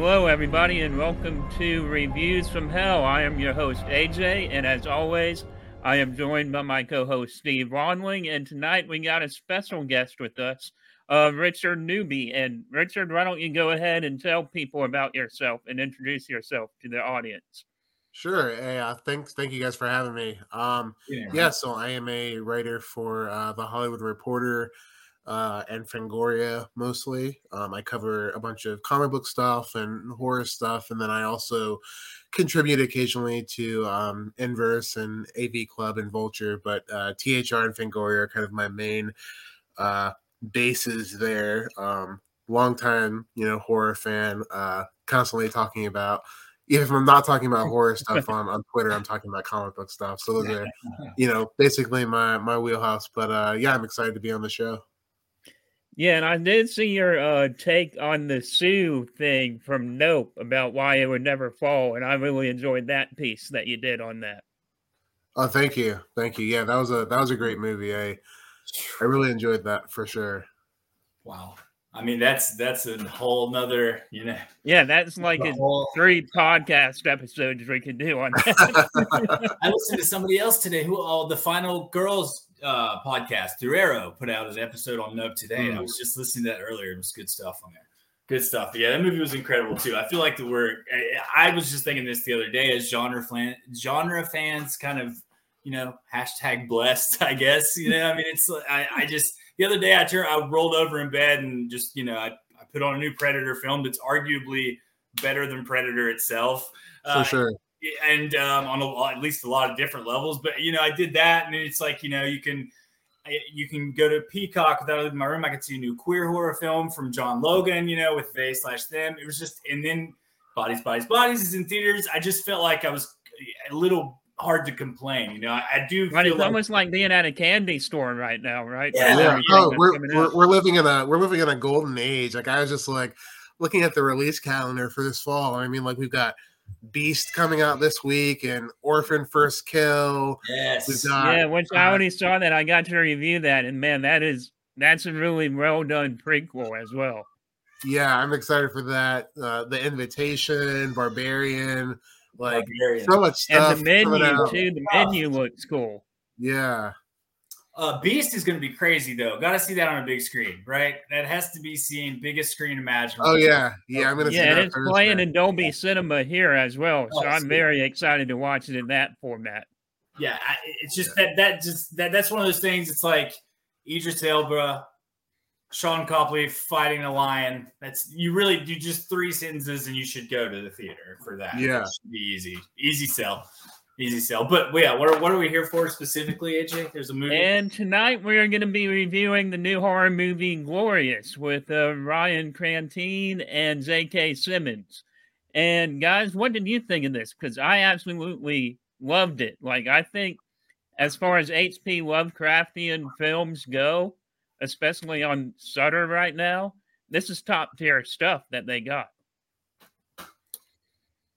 Hello, everybody, and welcome to Reviews from Hell. I am your host, AJ, and as always, I am joined by my co host, Steve Wandling. And tonight we got a special guest with us, uh, Richard Newby. And Richard, why don't you go ahead and tell people about yourself and introduce yourself to the audience? Sure. Hey, uh, thanks. Thank you guys for having me. Um, yeah, yeah so I am a writer for uh, the Hollywood Reporter uh, and Fangoria mostly. Um, I cover a bunch of comic book stuff and horror stuff, and then I also contribute occasionally to um, Inverse and AV Club and Vulture. But uh, THR and Fangoria are kind of my main uh, bases there. Um, long time, you know, horror fan, uh, constantly talking about even if I'm not talking about horror stuff on, on Twitter, I'm talking about comic book stuff. So those are, you know, basically my my wheelhouse. But uh yeah, I'm excited to be on the show. Yeah, and I did see your uh, take on the Sue thing from Nope about why it would never fall, and I really enjoyed that piece that you did on that. Oh, thank you, thank you. Yeah, that was a that was a great movie. I I really enjoyed that for sure. Wow. I mean, that's that's a whole nother, you know. Yeah, that's like a whole... three podcast episodes we could do on that. I listened to somebody else today who, oh, the Final Girls uh, podcast, Durero, put out an episode on Nope today. Mm. I was just listening to that earlier. It was good stuff on there. Good stuff. Yeah, that movie was incredible too. I feel like the word. I, I was just thinking this the other day as genre fan, genre fans, kind of, you know, hashtag blessed. I guess you know. I mean, it's. I, I just the other day I turned, I rolled over in bed and just you know I, I put on a new Predator film that's arguably better than Predator itself. For uh, sure. And um, on a, at least a lot of different levels, but you know, I did that, and it's like you know, you can you can go to Peacock without leaving my room. I could see a new queer horror film from John Logan, you know, with they slash them. It was just, and then Bodies, Bodies, Bodies is in theaters. I just felt like I was a little hard to complain. You know, I, I do. Right, it's like, almost like being at a candy store right now, right? Yeah. yeah. Oh, we're, we're, we're living in a we're living in a golden age. Like I was just like looking at the release calendar for this fall. I mean, like we've got Beast coming out this week and Orphan First Kill. Yes. Got, yeah, once uh, I already saw that, I got to review that, and man, that is that's a really well done prequel as well. Yeah, I'm excited for that. Uh, the Invitation, Barbarian, like Barbarian. so much stuff. And the menu too. The menu looks cool. Yeah. Uh, Beast is going to be crazy though. Got to see that on a big screen, right? That has to be seen biggest screen imaginable. Oh yeah, yeah. I'm gonna. Yeah, it's playing in Dolby Cinema here as well, so oh, I'm very excited to watch it in that format. Yeah, it's just that that just that that's one of those things. It's like Idris Elba, Sharlto Copley fighting a lion. That's you really do just three sentences and you should go to the theater for that. Yeah, be easy, easy sell, easy sell. But yeah, what are what are we here for specifically, AJ? There's a movie, and tonight we are going to be reviewing the new horror movie Glorious with uh, Ryan Kwanten and J.K. Simmons. And guys, what did you think of this? Because I absolutely loved it. Like I think, as far as H.P. Lovecraftian films go especially on Shudder right now, this is top tier stuff that they got.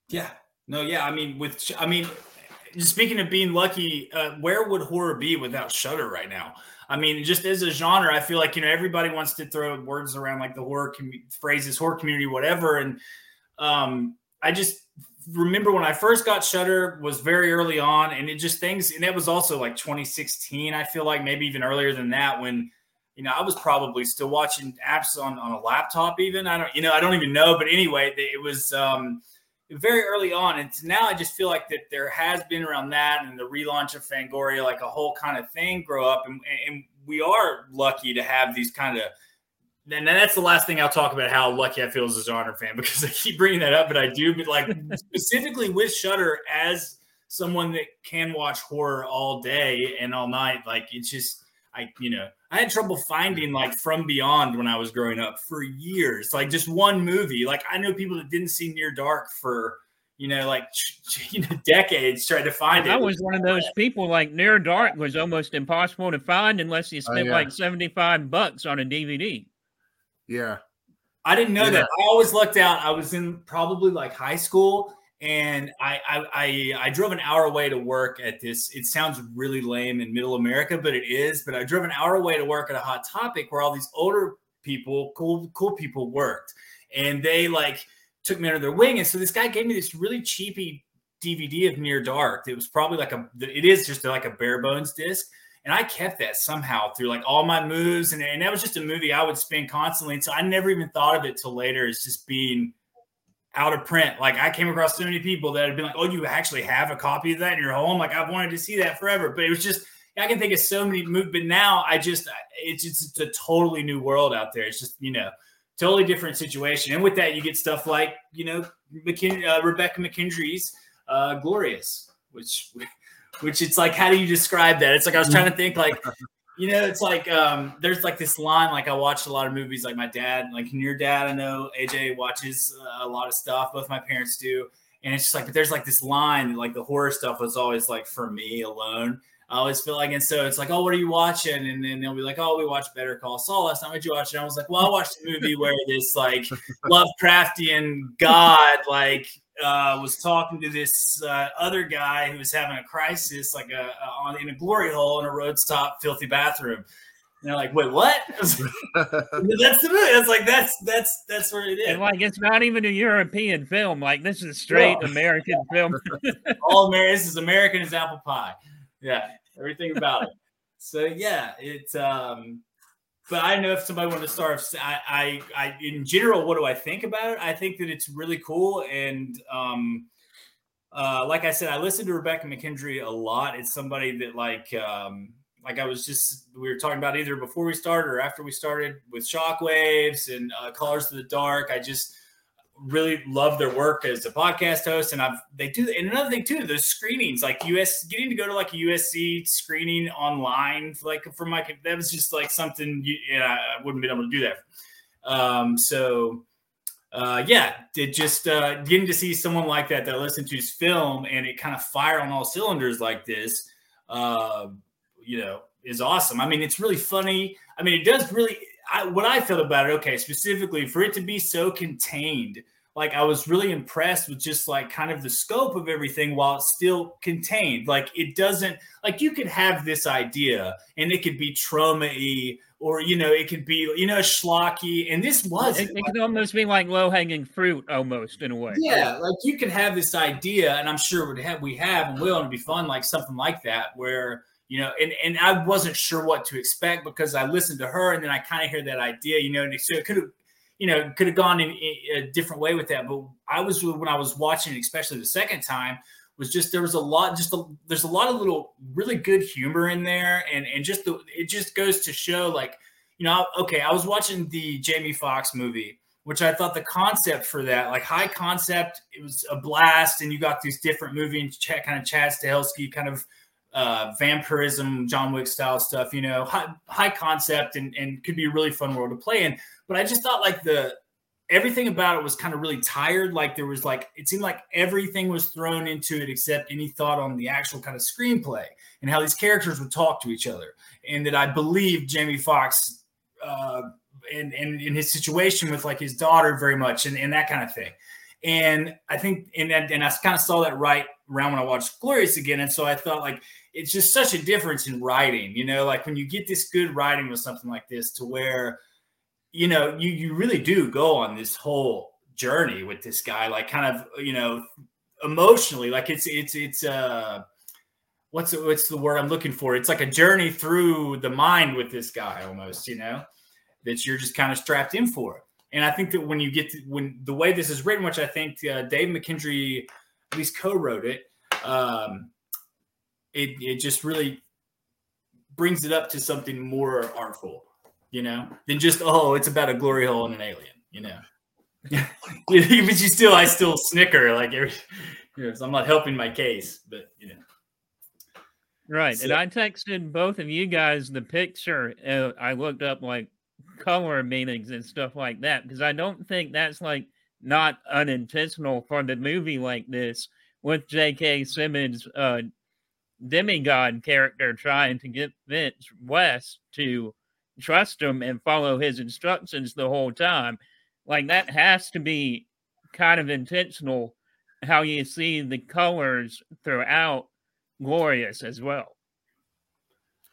Yeah. No, yeah. I mean, with, I mean, speaking of being lucky, uh, where would horror be without Shudder right now? I mean, just as a genre, I feel like you know everybody wants to throw words around like the horror com- phrases, horror community, whatever. And um, I just remember when I first got Shudder was very early on, and it just things, and that was also like 2016. I feel like maybe even earlier than that when you know, I was probably still watching apps on, on a laptop, even. I don't, you know, I don't even know. But anyway, it was um, very early on. And now I just feel like that there has been around that and the relaunch of Fangoria, like a whole kind of thing grow up. And, and we are lucky to have these kind of, and that's the last thing I'll talk about how lucky I feel as a genre fan because I keep bringing that up, but I do. But like specifically with Shudder as someone that can watch horror all day and all night, like it's just, I, you know, I had trouble finding like From Beyond when I was growing up for years. Like just one movie. Like I know people that didn't see Near Dark for you know like you know decades trying to find it. I was one of those people. Like Near Dark was almost impossible to find unless you oh, spent uh, yeah. like seventy five bucks on a DVD. Yeah, I didn't know yeah. that. I always lucked out. I was in probably like high school and I, I, I I drove an hour away to work at this. It sounds really lame in Middle America, but it is. But I drove an hour away to work at a Hot Topic where all these older people, cool cool people worked, and they like took me under their wing. And so this guy gave me this really cheapy DVD of Near Dark. It was probably like a, it is just like a bare bones disc. And I kept that somehow through like all my moves. And, and that was just a movie I would spin constantly. And so I never even thought of it till later as just being out of print. Like I came across so many people that had been like, oh, you actually have a copy of that in your home? Like I've wanted to see that forever. But it was just, I can think of so many movies. But now I just, it's just a totally new world out there. It's just, you know, totally different situation. And with that, you get stuff like, you know, McKin- uh, Rebekah McKendry's uh, Glorious, which which it's like, how do you describe that? It's like I was trying to think like, you know, it's like um, there's like this line. Like I watched a lot of movies, like my dad, like your dad. I know AJ watches uh, a lot of stuff. Both my parents do, and it's just like, but there's like this line. Like the horror stuff was always like for me alone. I always feel like, and so it's like, oh, what are you watching? And then they'll be like, oh, we watched Better Call Saul last night. What'd you watch? And I was like, well, I watched a movie where this like Lovecraftian god like uh, was talking to this uh, other guy who was having a crisis, like a, a, on in a glory hole in a road stop, filthy bathroom. And they're like, "Wait, what?" that's the movie. That's like that's that's that's where it is. And like it's not even a European film. Like this is straight American film. All American. This is American as apple pie. Yeah, everything about it. So yeah, it's um but I don't know if somebody wanted to start, I, I, I, in general, what do I think about it? I think that it's really cool. And, um, uh, like I said, I listen to Rebekah McKendry a lot. It's somebody that like, um, like I was just, we were talking about either before we started or after we started with Shockwaves and uh, Colors to the Dark. I just, really love their work as a podcast host, and I've they do. And another thing too, those screenings, like US, getting to go to like a USC screening online, like for my that was just like something you, yeah, I wouldn't be able to do that. Um, so uh, yeah, did just uh, getting to see someone like that that listened to his film and it kind of fire on all cylinders like this, uh, you know, is awesome. I mean, it's really funny. I mean, it does really. I, what I feel about it, okay, specifically for it to be so contained like I was really impressed with just like kind of the scope of everything while it's still contained. Like it doesn't like you could have this idea and it could be trauma or you know it could be you know schlocky and this was it, it could almost be like low hanging fruit almost in a way yeah like you could have this idea and i'm sure would have we have and will and be fun like something like that where you know and and i wasn't sure what to expect because i listened to her and then i kind of hear that idea you know and so it could have you know, could have gone in, a different way with that. But I was when I was watching, especially the second time, was just there was a lot, just a, there's a lot of little really good humor in there, and and just the it just goes to show like, you know, okay, I was watching the Jamie Foxx movie, which I thought the concept for that, like high concept, it was a blast, and you got these different movies, kind of Chad Stahelski kind of uh, vampirism, John Wick style stuff, you know, high, high concept and, and could be a really fun world to play in. But I just thought like the everything about it was kind of really tired. Like there was like it seemed like everything was thrown into it except any thought on the actual kind of screenplay and how these characters would talk to each other. And that I believe Jamie Foxx uh, and, and in his situation with like his daughter very much and, and that kind of thing. And I think and and I kind of saw that right around when I watched Glorious again. And so I thought like it's just such a difference in writing, you know, like when you get this good writing with something like this to where, you know, you you really do go on this whole journey with this guy, like kind of, you know, emotionally, like it's it's it's uh what's the, what's the word I'm looking for? It's like a journey through the mind with this guy almost, you know, that you're just kind of strapped in for. And I think that when you get to, when the way this is written, which I think uh, Dave McKendry at least co-wrote it, um, it it just really brings it up to something more artful, you know, than just oh, it's about a glory hole and an alien, you know. but you still, I still snicker like every. You know, so I'm not helping my case, but you know. Right, so, and I texted both of you guys the picture. Uh, I looked up like color meanings and stuff like that because I don't think that's like not unintentional for the movie like this with J.K. Simmons' uh, demigod character trying to get Vince West to trust him and follow his instructions the whole time. Like that has to be kind of intentional how you see the colors throughout Glorious as well.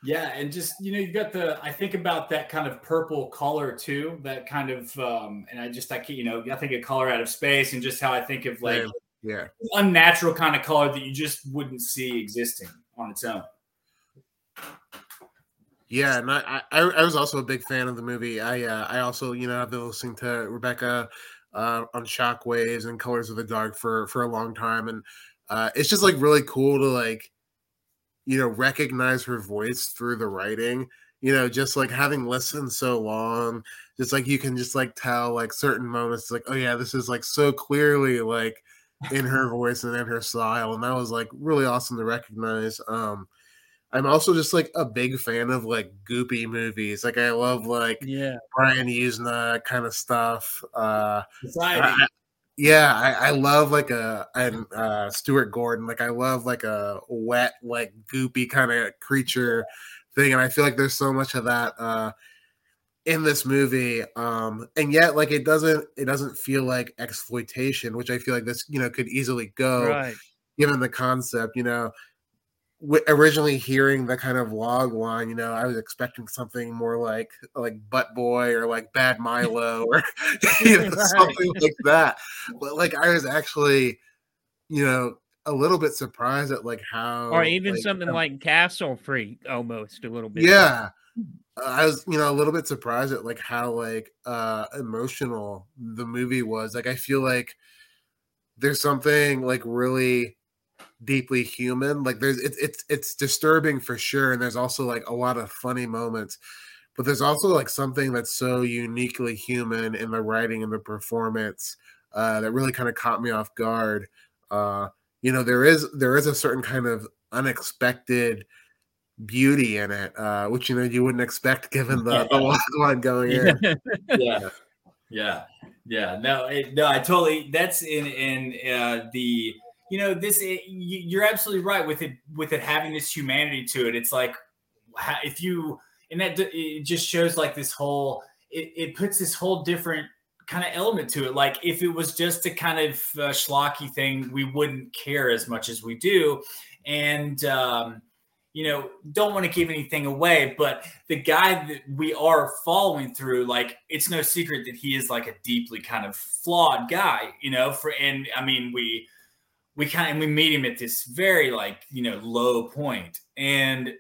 Yeah, and just you know, you got the. I think about that kind of purple color too. That kind of, um and I just I can't, you know, I think of color out of space, and just how I think of like yeah, unnatural kind of color that you just wouldn't see existing on its own. Yeah, and I, I, I was also a big fan of the movie. I uh, I also you know I've been listening to Rebekah uh, on Shockwaves and Colors of the Dark for for a long time, and uh, it's just like really cool to like you know recognize her voice through the writing. You know, just like having listened so long, just like you can just like tell like certain moments, like oh yeah, this is like so clearly like in her voice and in her style, and that was like really awesome to recognize. Um, I'm also just like a big fan of like goopy movies. Like I love like yeah Brian Yuzna kind of stuff. Uh, I, yeah, I, I, love like a and uh, Stuart Gordon. Like I love like a wet, like goopy kind of creature thing, and I feel like there's so much of that uh, in this movie. Um, and yet, like it doesn't it doesn't feel like exploitation, which I feel like this you know could easily go, right. given the concept. You know, originally hearing the kind of log line, you know, I was expecting something more like like Butt Boy or like Bad Milo or you know, right. something like that. But like I was actually, you know, a little bit surprised at like how or even like, something um, like Castle Freak almost a little bit. Yeah. I was, you know, a little bit surprised at like how like uh emotional the movie was. Like I feel like there's something like really deeply human. Like there's it's it's it's disturbing for sure, and there's also like a lot of funny moments. But there's also like something that's so uniquely human in the writing and the performance uh, that really kind of caught me off guard. Uh, you know, there is there is a certain kind of unexpected beauty in it, uh, which you know you wouldn't expect given the, the log line going in. yeah, yeah, yeah. No, it, no, I totally. That's in in uh, the you know this it, you're absolutely right with it with it having this humanity to it it's like if you and that it just shows like this whole it, it puts this whole different kind of element to it like if it was just a kind of uh, schlocky thing we wouldn't care as much as we do and um you know, don't want to give anything away, but the guy that we are following through, like, it's no secret that he is like a deeply kind of flawed guy, you know. For and I mean, we we kind of we meet him at this very like you know low point. And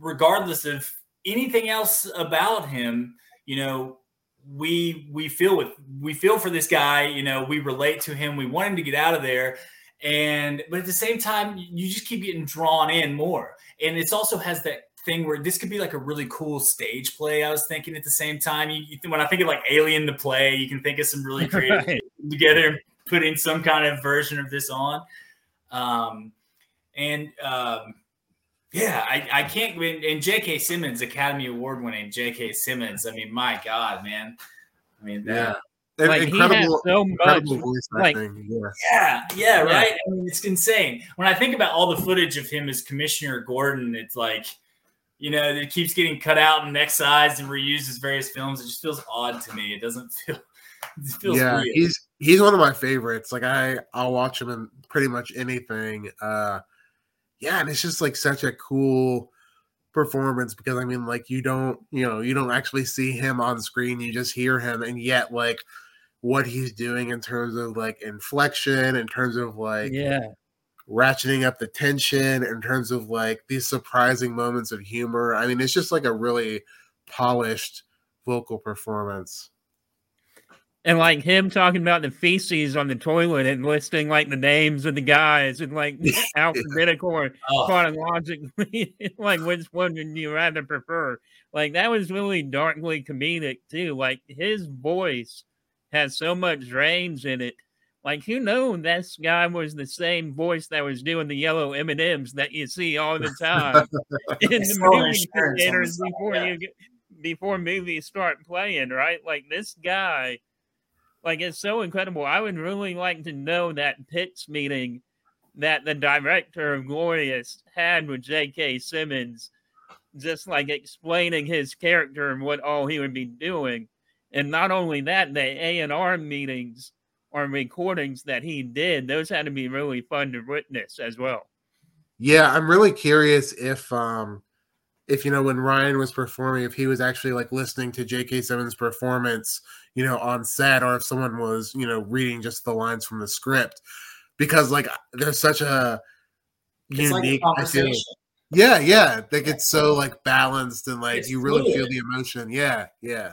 regardless of anything else about him you know we we feel with we feel for this guy you know we relate to him we want him to get out of there. And but at the same time you just keep getting drawn in more. And it also has that thing where this could be like a really cool stage play i was thinking at the same time. You, you, when i think of like alien the play you can think of some really creative right. together putting some kind of version of this on. Um, and um, yeah, I, I can't win. And J.K. Simmons, Academy Award winning J.K. Simmons. I mean, my God, man. I mean, yeah. like incredible, so much, voice, like, yeah. yeah, yeah, right. I mean, it's insane. When I think about all the footage of him as Commissioner Gordon, it's like, you know, it keeps getting cut out and excised and reused as various films. It just feels odd to me. It doesn't feel. Yeah, weird. he's he's one of my favorites. Like I I'll watch him in pretty much anything. Uh yeah, and it's just like such a cool performance because I mean like you don't, you know, you don't actually see him on screen, you just hear him and yet like what he's doing in terms of like inflection, in terms of like yeah, ratcheting up the tension, in terms of like these surprising moments of humor. I mean, it's just like a really polished vocal performance. And like him talking about the feces on the toilet and listing like the names of the guys and like alphabetical or oh. chronologically, like which one would you rather prefer? Like that was really darkly comedic too. Like his voice has so much range in it. Like you know, this guy was the same voice that was doing the yellow M and M's that you see all the time in the movie theaters before yeah. you get, before movies start playing, right? Like this guy like it's so incredible. I would really like to know that pitch meeting that the director of Glorious had with J.K. Simmons, just like explaining his character and what all he would be doing. And not only that, the ADR meetings or recordings that he did, those had to be really fun to witness as well. Yeah, I'm really curious if um if you know when Ryan was performing, if he was actually like listening to J.K. Simmons' performance, you know, on set, or if someone was, you know, reading just the lines from the script, because like there's such a It's like a unique. I feel- conversation. yeah, yeah, like it's so like balanced and like It's you really feel the emotion. Yeah, yeah,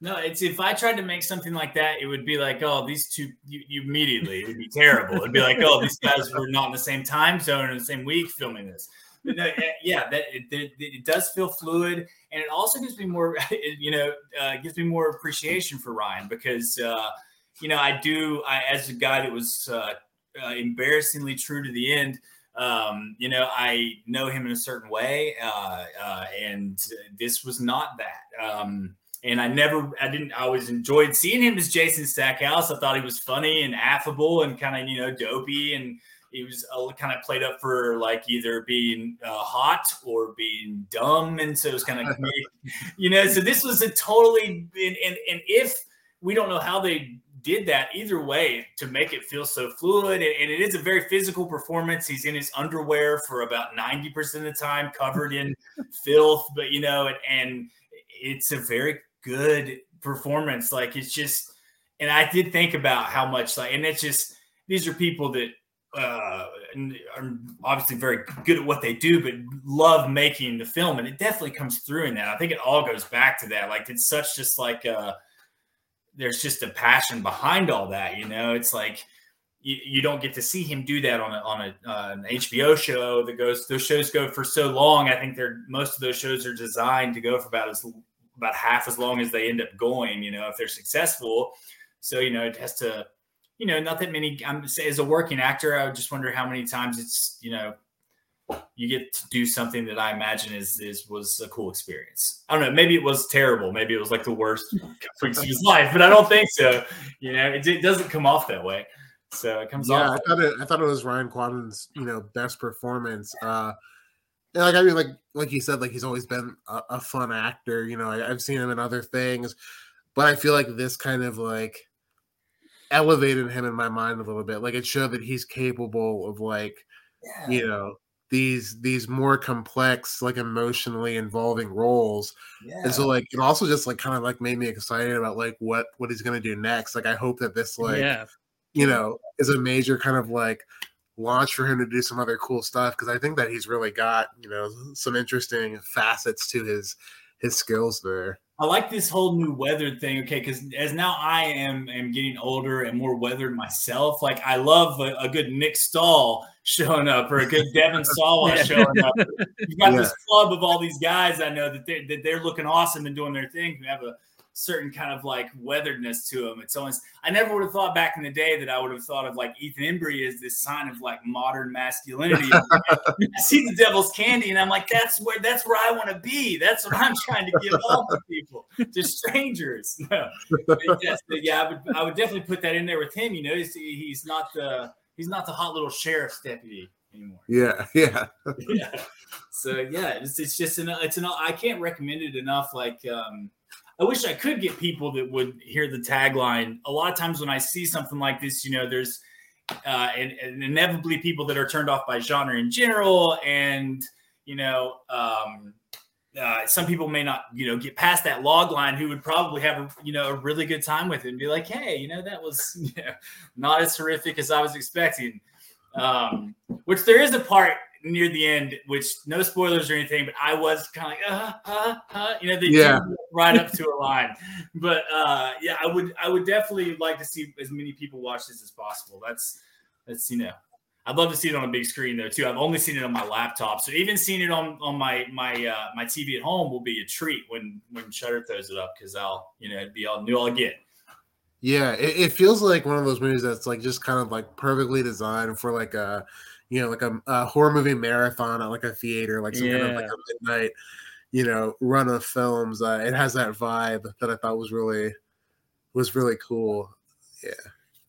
No, it's if I tried to make something like that, it would be like, oh, these two, you, you immediately, it'd be terrible. It'd be like, oh, these guys were not in the same time zone in the same week filming this. No, yeah, that it, it, it does feel fluid, and it also gives me more, you know, uh, gives me more appreciation for Ryan because, uh, you know, I do, I as a guy that was uh, uh, embarrassingly true to the end. Um, you know, I know him in a certain way, uh, uh, and this was not that. Um, and I never, I didn't, I always enjoyed seeing him as Jason Stackhouse. I thought he was funny and affable and kind of, you know, dopey. And he was uh, kind of played up for like either being uh, hot or being dumb. And so it was kind of, you know, so this was a totally, and, and, and if we don't know how they did that either way to make it feel so fluid, and, and it is a very physical performance. He's in his underwear for about 90% of the time, covered in filth, but you know, and, and it's a very good performance. Like it's just, and I did think about how much like, and it's just these are people that uh, are obviously very good at what they do, but love making the film, and it definitely comes through in that. I think it all goes back to that. Like it's such just like uh, there's just a passion behind all that. You know, it's like. You, you don't get to see him do that on a, on a, uh, an HBO show that goes. Those shows go for so long. I think they're most of those shows are designed to go for about as about half as long as they end up going, you know, if they're successful. So, you know, it has to, you know, not that many. I'm as a working actor, I just wonder how many times it's, you know, you get to do something that I imagine is is was a cool experience. I don't know. Maybe it was terrible. Maybe it was like the worst weeks of his life, but I don't think so. You know, it, it doesn't come off that way. So it comes yeah. off. I thought it. I thought it was Ryan Kwanten's, you know, best performance. Uh, and like I mean, like like you said, like he's always been a, a fun actor. You know, I, I've seen him in other things, but I feel like this kind of like elevated him in my mind a little bit. Like it showed that he's capable of like Yeah. you know these these more complex like emotionally involving roles yeah. and so like it also just like kind of like made me excited about like what what he's gonna do next like i hope that this like yeah. you know is a major kind of like launch for him to do some other cool stuff because i think that he's really got you know some interesting facets to his his skills there I like this whole new weathered thing. Okay, because as now I am am getting older and more weathered myself. Like I love a, a good Nick Stahl showing up or a good Devin Sawa Yeah. showing up. You've got Yeah. this club of all these guys I know that they that they're looking awesome and doing their thing. Who have a certain kind of like weatheredness to him. It's always I never would have thought back in the day that I would have thought of like Ethan Embry as this sign of like modern masculinity. I see the devil's candy and I'm like, that's where that's where I want to be. That's what I'm trying to give all to people, to strangers. No. Yes, yeah, I would I would definitely put that in there with him. You know, he's, he's not the he's not the hot little sheriff's deputy anymore. yeah yeah yeah. So yeah, it's, it's just an it's an I can't recommend it enough. Like um, I wish I could get people that would hear the tagline. A lot of times when I see something like this, you know, there's uh, and, and inevitably people that are turned off by genre in general, and you know, um, uh, some people may not, you know, get past that log line who would probably have a, you know, a really good time with it and be like, hey, you know, that was you know, not as horrific as I was expecting. Um, which there is a part near the end, which no spoilers or anything, but I was kind of like, uh, uh, uh, you know, they Yeah. right up to a line. But uh, yeah, I would, I would definitely like to see as many people watch this as possible. That's, that's, you know, I'd love to see it on a big screen though too. I've only seen it on my laptop, so even seeing it on on my my uh, my TV at home will be a treat when when Shudder throws it up because I'll you know it'd be all new all again. Yeah, it, it feels like one of those movies that's like just kind of like perfectly designed for like a, you know, like a, a horror movie marathon at like a theater, like some kind of like a midnight, you know, run of films. Uh, it has that vibe that I thought was really, was really cool. Yeah.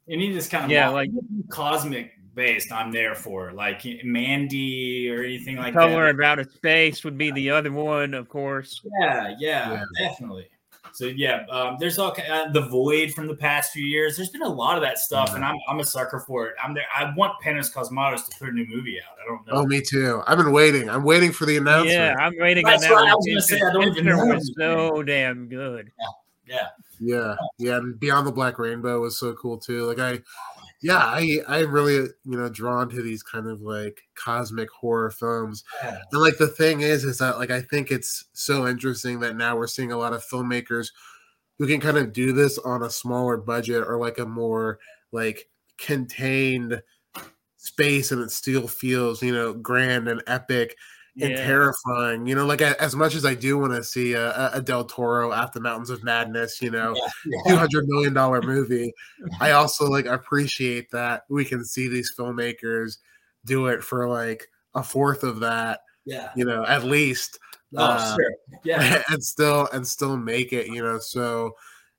Any of this kind of Yeah, mo- like- cosmic based, I'm there for like Mandy or anything like Color that. of Outer Space would be the other one, of course. Yeah, yeah, Yeah. definitely. So yeah, um, there's all uh, the void from the past few years. There's been a lot of that stuff, and I'm, I'm a sucker for it. I'm there. I want Panos Cosmatos to put a new movie out. I don't know. Oh, me too. I've been waiting. I'm waiting for the announcement. Yeah, I'm waiting That's on that. what I was gonna say. 'cause I don't even know. was so damn good. Yeah, Yeah, yeah, and Beyond the Black Rainbow was so cool too. Like I, yeah, I I really uh, you know drawn to these kind of like cosmic horror films. Yeah. And like the thing is, is that like I think it's so interesting that now we're seeing a lot of filmmakers who can kind of do this on a smaller budget or like a more like contained space, and it still feels you know grand and epic and Yeah. terrifying. You know, like as much as I do want to see a, a- Del Toro at the Mountains of Madness, you know, two hundred million dollar movie, I also like appreciate that we can see these filmmakers do it for like a fourth of that, yeah. you know, at least, Oh, Uh, sure. Yeah, and still and still make it, you know, so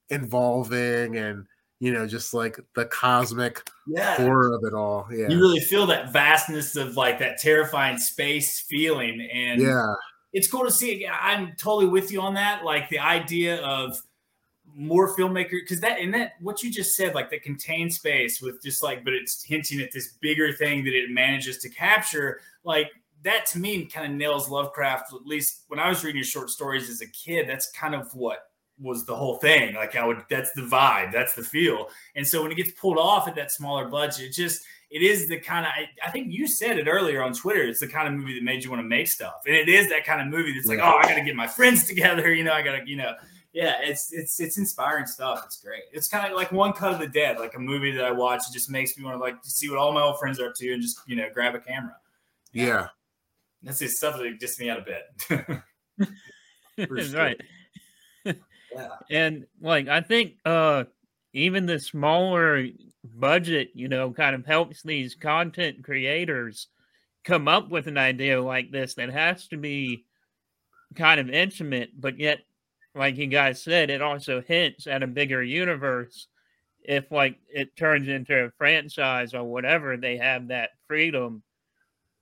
involving and you know just like the cosmic yeah. horror of it all. Yeah, You really feel that vastness of like that terrifying space feeling, and yeah, it's cool to see. I'm totally with you on that. Like the idea of more filmmaker because that and that what you just said, like the contained space with just like, but it's hinting at this bigger thing that it manages to capture. Like that to me kind of nails Lovecraft. At least when I was reading his short stories as a kid, that's kind of what was the whole thing. Like I would, that's the vibe, that's the feel. And so when it gets pulled off at that smaller budget, it just it is the kind of I, I think you said it earlier on Twitter. It's the kind of movie that made you want to make stuff, and it is that kind of movie that's like, Yeah. oh, I got to get my friends together. You know, I got to, you know, yeah, it's it's it's inspiring stuff. It's great. It's kind of like One Cut of the Dead, like a movie that I watch. It just makes me want to like see what all my old friends are up to and just you know grab a camera. yeah, That's the stuff that gets me out of bed. For sure. right. And like I think uh even the smaller budget, you know, kind of helps these content creators come up with an idea like this that has to be kind of intimate, but yet like you guys said, it also hints at a bigger universe. If like it turns into a franchise or whatever, they have that freedom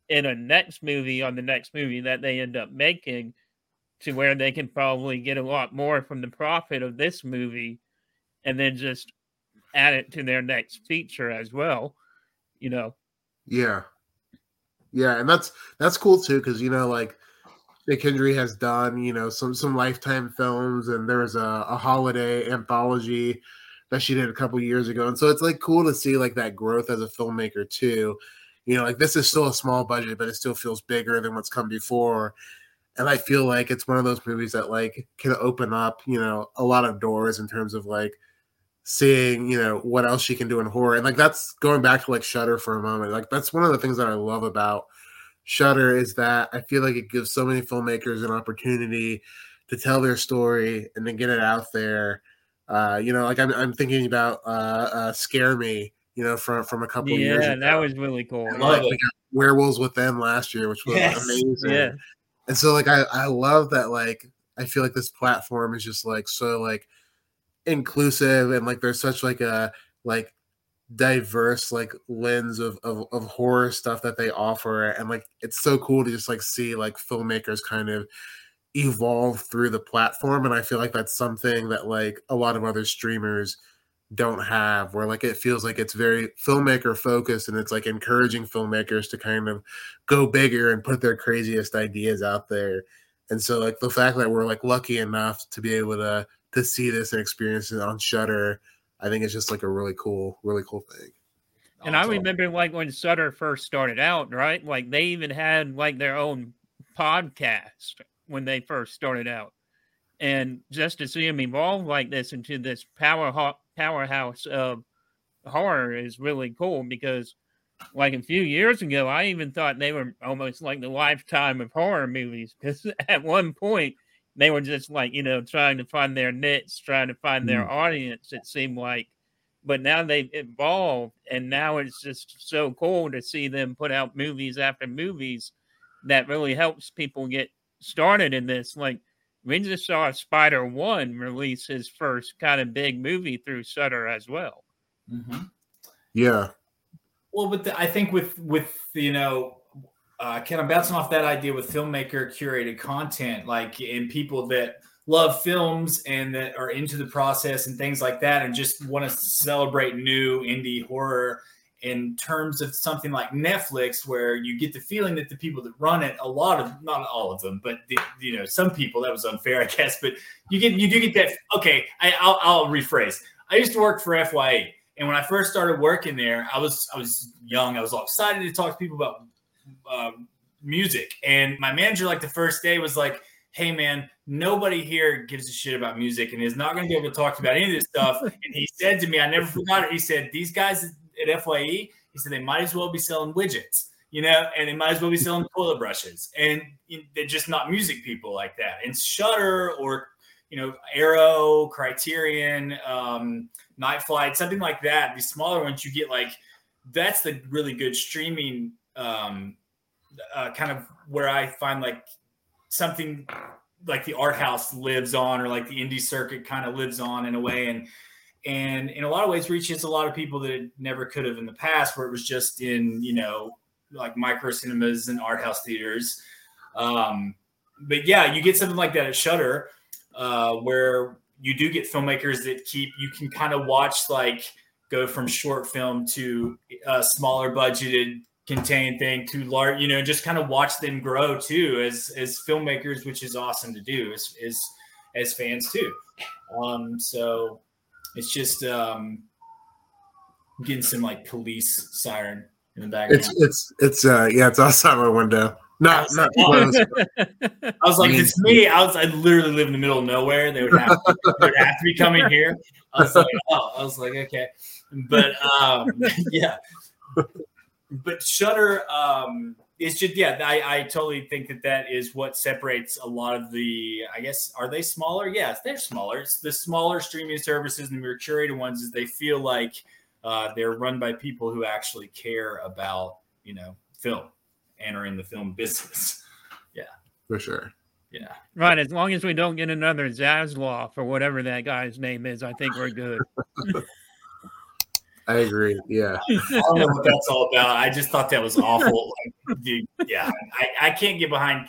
in a next movie on the next movie that they end up making to where they can probably get a lot more from the profit of this movie and then just add it to their next feature as well. You know, Yeah. Yeah, and that's that's cool too because you know like McKendry has done you know some some lifetime films and there was a, a holiday anthology that she did a couple years ago and so it's like cool to see like that growth as a filmmaker too you know like this is still a small budget but it still feels bigger than what's come before and I feel like it's one of those movies that like can open up you know a lot of doors in terms of like seeing you know what else she can do in horror and like that's going back to like shudder for a moment like that's one of the things that i love about shudder is that i feel like it gives so many filmmakers an opportunity to tell their story and then get it out there uh you know like i'm, I'm thinking about uh, uh scare me you know from from a couple years yeah, that was really cool. And, like, we got werewolves within last year which was Yes. amazing Yeah, and so like I, I love that like I feel like this platform is just like so like inclusive and like there's such like a like diverse like lens of, of of horror stuff that they offer. And like it's so cool to just like see like filmmakers kind of evolve through the platform. And I feel like that's something that like a lot of other streamers don't have where like it feels like it's very filmmaker focused and it's like encouraging filmmakers to kind of go bigger and put their craziest ideas out there. And so like the fact that we're like lucky enough to be able to to see this and experience it on shudder i think it's just like a really cool really cool thing. And I remember like when Shudder first started out, right? Like they even had like their own podcast when they first started out, and just to see them evolve like this into this power powerhouse of horror is really cool because like a few years ago i even thought they were almost like the lifetime of horror movies because at one point they were just like you know trying to find their niche trying to find their mm. audience it seemed like. But now they've evolved and now it's just so cool to see them put out movies after movies that really helps people get started in this like we just saw Spider One release his first kind of big movie through Shudder as well. Mhm. yeah Well, but the, I think with with you know, uh, Ken, I'm bouncing off that idea with filmmaker curated content, like and people that love films and that are into the process and things like that and just want to celebrate new indie horror in terms of something like Netflix, where you get the feeling that the people that run it, a lot of, not all of them, but the, you know, some people that was unfair, I guess, but you get, you do get that. Okay, I, I'll, I'll rephrase. I used to work for FYE, and when I first started working there, I was, I was young, I was all excited to talk to people about um, music, and my manager, like the first day, was like, "Hey, man, nobody here gives a shit about music and is not going to be able to talk about any of this stuff." and he said to me, I never forgot it. He said, "These guys." At FYE, he said they might as well be selling widgets, you know, and they might as well be selling toilet brushes, and they're just not music people like that. And Shudder or you know Arrow, Criterion, um, Night Flight, something like that. These smaller ones, you get like that's the really good streaming um, uh, kind of where I find like something like the art house lives on or like the indie circuit kind of lives on in a way and and in a lot of ways reaches a lot of people that never could have in the past where it was just in you know like micro cinemas and art house theaters. Um, but yeah you get something like that at Shudder uh, where you do get filmmakers that keep you can kind of watch like go from short film to a smaller budgeted contained thing to large you know just kind of watch them grow too as as filmmakers which is awesome to do as as, as fans too. Um so it's just um, getting some like police siren in the background. It's it's it's uh yeah, it's outside my window. Not not. I was like, it's me. I was I literally live in the middle of nowhere. They would have to, they would have to be coming here. I was like, oh, I was like, okay, but um, yeah, but Shudder, Um, it's just yeah I, I totally think that that is what separates a lot of the i guess are they smaller? Yes they're smaller. It's the smaller streaming services and the more curated ones is they feel like uh, they're run by people who actually care about you know film and are in the film business. Yeah. For sure. Yeah. Right as long as we don't get another zaslav or whatever that guy's name is i think we're good I agree. Yeah. I don't know what that's all about. I just thought that was awful. like, dude, yeah, I, I can't get behind.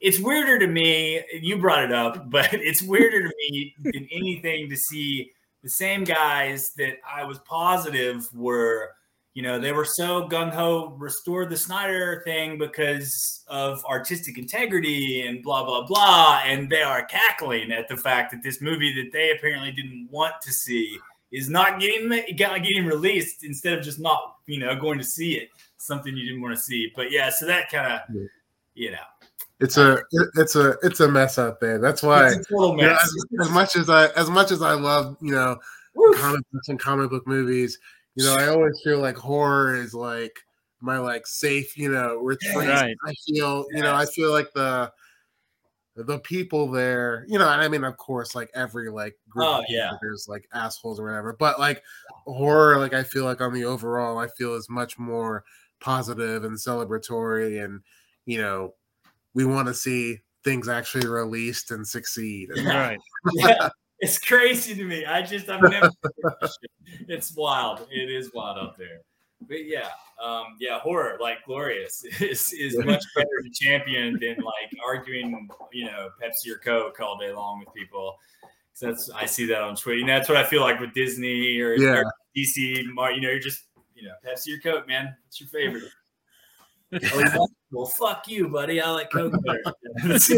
It's weirder to me. You brought it up, but it's weirder to me than anything to see the same guys that I was positive were, you know, they were so gung ho restore the Snyder thing because of artistic integrity and blah blah blah, and they are cackling at the fact that this movie that they apparently didn't want to see is not getting getting released instead of just not you know going to see it. Something you didn't want to see. But yeah so that kind of you know. It's a it's a it's a mess out there. That's why you know, as, as, much as i as much as i love you know Oof. comic books and comic book movies you know i always feel like horror is like my like safe you know retreat right. i feel you know i feel like the the people there, you know, and I mean, of course, like every like group oh, yeah. there's like assholes or whatever, but like horror, like I feel like on the overall, I feel is much more positive and celebratory, and you know, we want to see things actually released and succeed. right. yeah. It's crazy to me. I just I've never it's wild. It is wild out there but yeah, um, yeah, horror like glorious is is much better to champion than like arguing, you know, Pepsi or Coke all day long with people. So that's I see that on Twitter. And that's what I feel like with Disney or, yeah. or DC. You know, you're just you know Pepsi or Coke, man. What's your favorite? oh, well, fuck you, buddy. I like Coke better. it's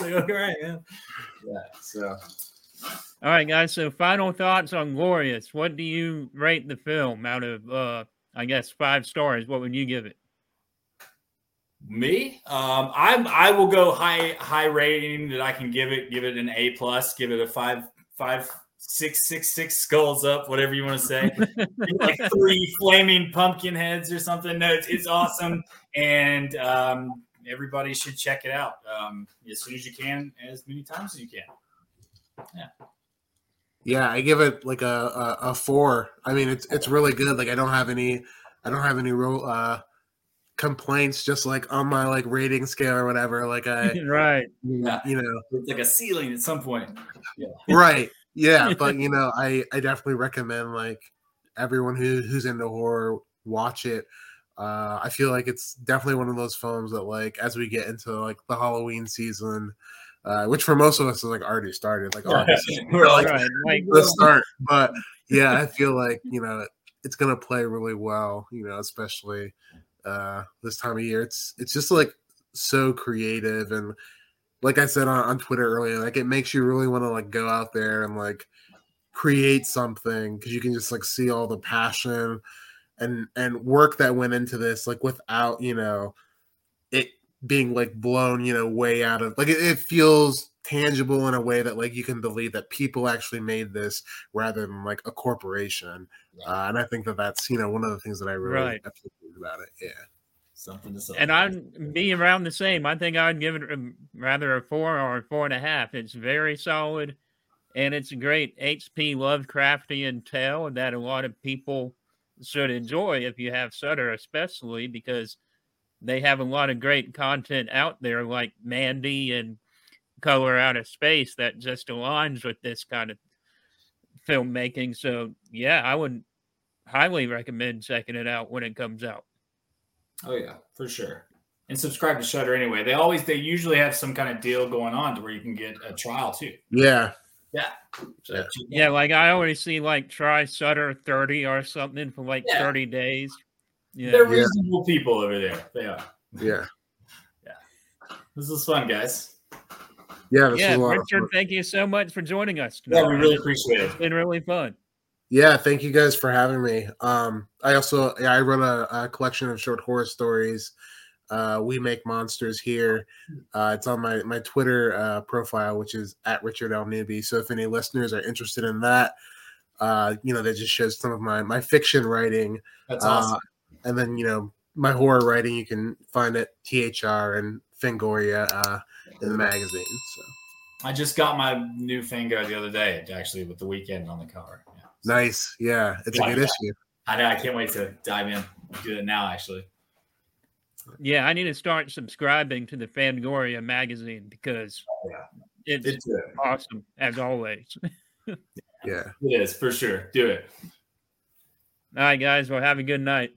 like, all right, man. Yeah. So all right, guys. So, final thoughts on Glorious. What do you rate the film out of, uh, I guess, five stars? What would you give it? Me, um, I'm I will go high high rating that I can give it. Give it an A plus. Give it a five five six six six skulls up, whatever you want to say. like three flaming pumpkin heads or something. No, it's, it's awesome, and um, everybody should check it out um, as soon as you can, as many times as you can. Yeah. Yeah, I give it like a, a, a four. I mean, it's it's really good. Like I don't have any, I don't have any real uh, complaints. Just like on my like rating scale or whatever. Like I right, yeah. you know, it's like a ceiling at some point. Yeah. Right. Yeah, but you know, I I definitely recommend like everyone who who's into horror watch it. Uh, I feel like it's definitely one of those films that like as we get into like the Halloween season, uh, which for most of us is like already started. Like, oh, We're like, Right, like, the start. But yeah, I feel like you know it's gonna play really well. You know, especially uh, this time of year. It's it's just like so creative and like I said on, on Twitter earlier, like it makes you really want to like go out there and like create something because you can just like see all the passion and and work that went into this like without you know being like blown you know way out of like it, it feels tangible in a way that like you can believe that people actually made this rather than like a corporation uh, and i think that that's you know one of the things that i really Right. appreciate about it yeah something to say. and I'd be around the same. I think I'd give it a, rather a four or a four and a half. It's very solid, and it's a great H.P. Lovecraftian tale that a lot of people should enjoy if you have Shudder, especially because they have a lot of great content out there, like Mandy and Color Out of Space, that just aligns with this kind of filmmaking. So, yeah, I would highly recommend checking it out when it comes out. Oh yeah, for sure. And subscribe to Shudder anyway. They always they usually have some kind of deal going on to where you can get a trial too. yeah Yeah. So Yeah. Yeah, like I always see like try Shudder 30 or something for like Yeah. 30 days. Yeah. They're Yeah. reasonable people over there. They are. yeah yeah. This is fun, guys. yeah this yeah, a lot Richard, fun. thank you so much for joining us. Yeah, we really appreciate it. It's been really fun. Yeah, thank you guys for having me. Um, I also yeah, I run a, a collection of short horror stories. Uh, we make monsters here. Uh, it's on my my Twitter uh, profile, which is at Richard L Newby. So if any listeners are interested in that, uh, you know, that just shows some of my my fiction writing. That's Uh, awesome. And then you know my horror writing, you can find at THR and Fangoria uh, in the magazine. So I just got my new Fango the other day, actually, with the weekend on the cover. Yeah. nice, yeah, it's Like a good that. issue. I know. I can't wait to dive in. Do it now, actually. Yeah, I need to start subscribing to the Fangoria magazine because Oh, yeah. it's It's awesome as always. Yeah. It is for sure. Do it. All right, guys. Well, have a good night.